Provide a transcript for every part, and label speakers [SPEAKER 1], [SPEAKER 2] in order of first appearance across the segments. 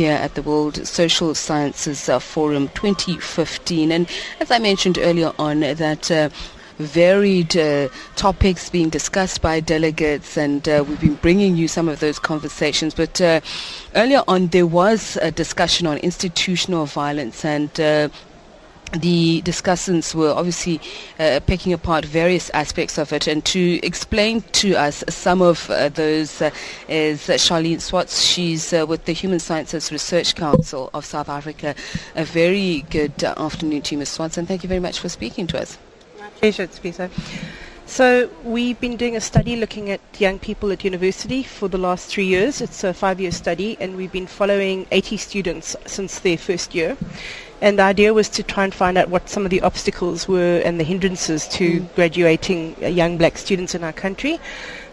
[SPEAKER 1] here at the World Social Sciences uh, Forum 2015. And as I mentioned earlier on, that uh, varied uh, topics being discussed by delegates, and uh, we've been bringing you some of those conversations. But uh, earlier on, there was a discussion on institutional violence, and uh, the discussants were obviously uh, picking apart various aspects of it and to explain to us some of uh, those uh, is Sharlene Swartz. She's uh, with the Human Sciences Research Council of South Africa. A very good afternoon to you, Ms. Swartz, and thank you very much for speaking to us.
[SPEAKER 2] My pleasure to be so. So we've been doing a study looking at young people at university for the last three years. It's a five-year study, and we've been following 80 students since their first year. And the idea was to try and find out what some of the obstacles were and the hindrances to mm. graduating young black students in our country.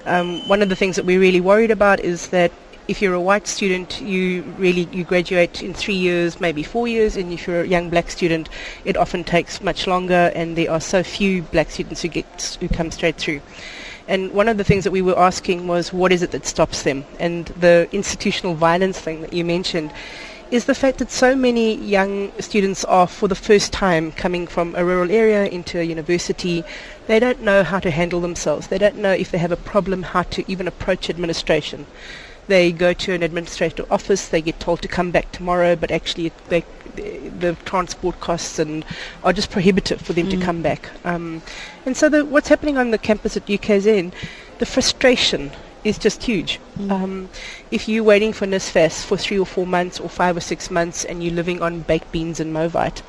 [SPEAKER 2] Um, one of the things that we're really worried about is that if you're a white student, you really you graduate in three years, maybe four years, and if you're a young black student, it often takes much longer, and there are so few black students who get who come straight through. And one of the things that we were asking was, what is it that stops them? And the institutional violence thing that you mentioned is the fact that so many young students are for the first time coming from a rural area into a university. They don't know how to handle themselves. They don't know if they have a problem how to even approach administration. They go to an administrative office, they get told to come back tomorrow, but actually they, the transport costs and are just prohibitive for them mm. to come back. Um, and so the, what's happening on the campus at UKZN, the frustration is just huge. Mm. Um, if you're waiting for NSFAS for three or four months or five or six months and you're living on baked beans and Morvite,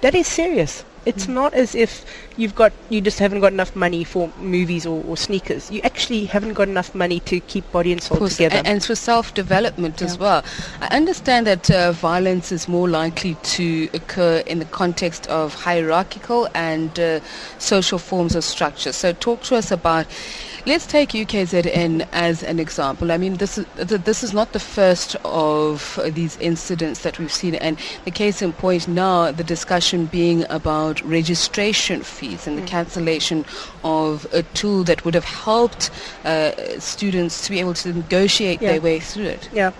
[SPEAKER 2] that is serious. It's mm. not as if you've got you just haven't got enough money for movies or, or sneakers. You actually haven't got enough money to keep body and soul
[SPEAKER 1] course,
[SPEAKER 2] together.
[SPEAKER 1] And, and for self-development yeah. as well. I understand that uh, violence is more likely to occur in the context of hierarchical and uh, social forms of structure. So talk to us about Let's take UKZN as an example. I mean, this is this is not the first of these incidents that we've seen, and the case in point now, the discussion being about registration fees and the mm. cancellation of a tool that would have helped uh, students to be able to negotiate yeah. their way through it.
[SPEAKER 2] Yeah,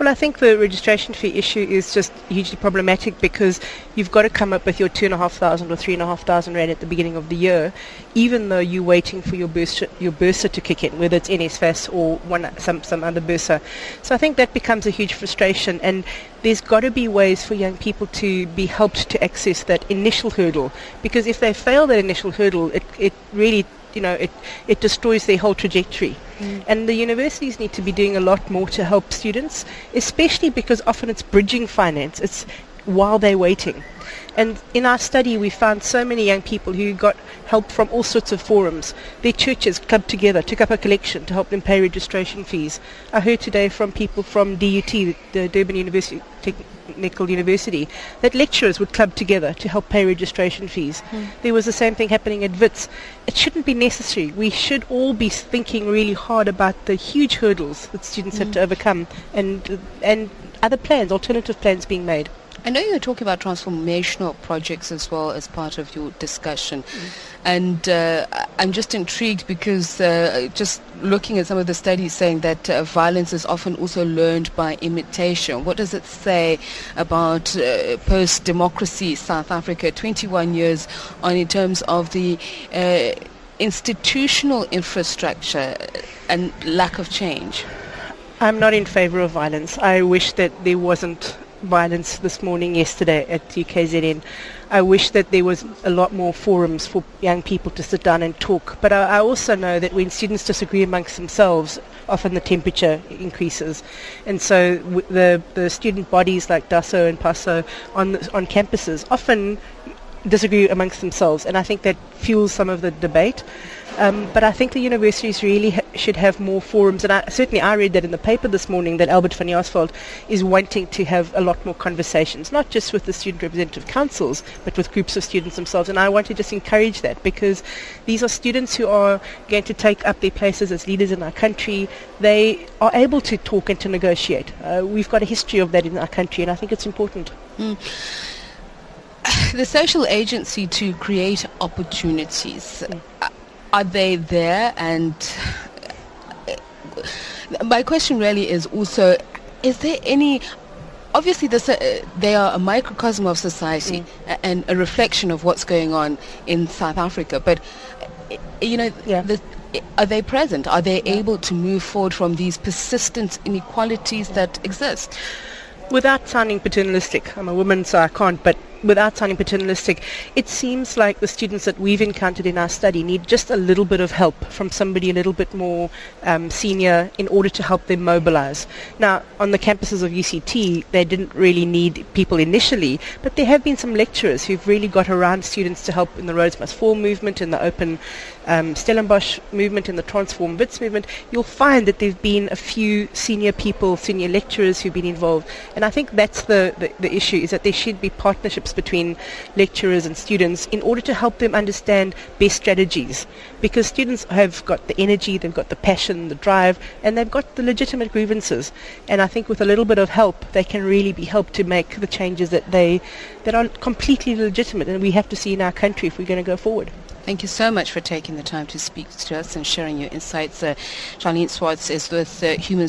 [SPEAKER 2] well, I think the registration fee issue is just hugely problematic because you've got to come up with your two and a half thousand or three and a half thousand rand at the beginning of the year, even though you're waiting for your bursa, your bursa to kick in, whether it's NSFAS or one, some, some other bursa. So I think that becomes a huge frustration, and there's got to be ways for young people to be helped to access that initial hurdle, because if they fail that initial hurdle, it, it really you know, it, it destroys their whole trajectory. Mm. And the universities need to be doing a lot more to help students, especially because often it's bridging finance. It's while they're waiting. And in our study, we found so many young people who got help from all sorts of forums. Their churches clubbed together, took up a collection to help them pay registration fees. I heard today from people from DUT, the Durban University, Technical University, that lecturers would club together to help pay registration fees. Mm. There was the same thing happening at WITS. It shouldn't be necessary. We should all be thinking really hard about the huge hurdles that students mm. have to hmm. overcome and, and other plans, alternative plans being made.
[SPEAKER 1] I know you're talking about transformational projects as well as part of your discussion. Mm. And uh, I'm just intrigued because uh, just looking at some of the studies saying that uh, violence is often also learned by imitation. What does it say about uh, post democracy South Africa 21 years on in terms of the uh, institutional infrastructure and lack of change?
[SPEAKER 2] I'm not in favor of violence. I wish that there wasn't violence this morning, yesterday at UKZN. I wish that there was a lot more forums for young people to sit down and talk. But I, I also know that when students disagree amongst themselves, often the temperature increases. And so w- the, the student bodies like DASO and PASO on, the, on campuses often disagree amongst themselves. And I think that fuels some of the debate. Um, but I think the universities really ha- should have more forums, and I, certainly I read that in the paper this morning that Albert van Jaarsveld is wanting to have a lot more conversations, not just with the student representative councils, but with groups of students themselves. And I want to just encourage that because these are students who are going to take up their places as leaders in our country. They are able to talk and to negotiate. Uh, we've got a history of that in our country, and I think it's important. Mm
[SPEAKER 1] the social agency to create opportunities. Mm are they there? And my question really is also, is there any obviously this, uh, they are a microcosm of society mm. and a reflection of what's going on in South Africa. But, you know, yeah. the, are they present? Are they yeah. able to move forward from these persistent inequalities that exist?
[SPEAKER 2] Without sounding paternalistic, I'm a woman so I can't, but without sounding paternalistic, it seems like the students that we've encountered in our study need just a little bit of help from somebody a little bit more um, senior in order to help them mobilize. Now, on the campuses of UCT, they didn't really need people initially, but there have been some lecturers who've really got around students to help in the Rhodes Must Fall movement, in the Open um, Stellenbosch movement, and the Transform Wits movement. You'll find that there've been a few senior people, senior lecturers who've been involved, and I think that's the, the, the issue, is that there should be partnerships between lecturers and students in order to help them understand best strategies. Because students have got the energy, they've got the passion, the drive, and they've got the legitimate grievances. And I think with a little bit of help, they can really be helped to make the changes that they that are completely legitimate and we have to see in our country if we're going to go forward.
[SPEAKER 1] Thank you so much for taking the time to speak to us and sharing your insights. Uh, Sharlene Swartz is with uh, Human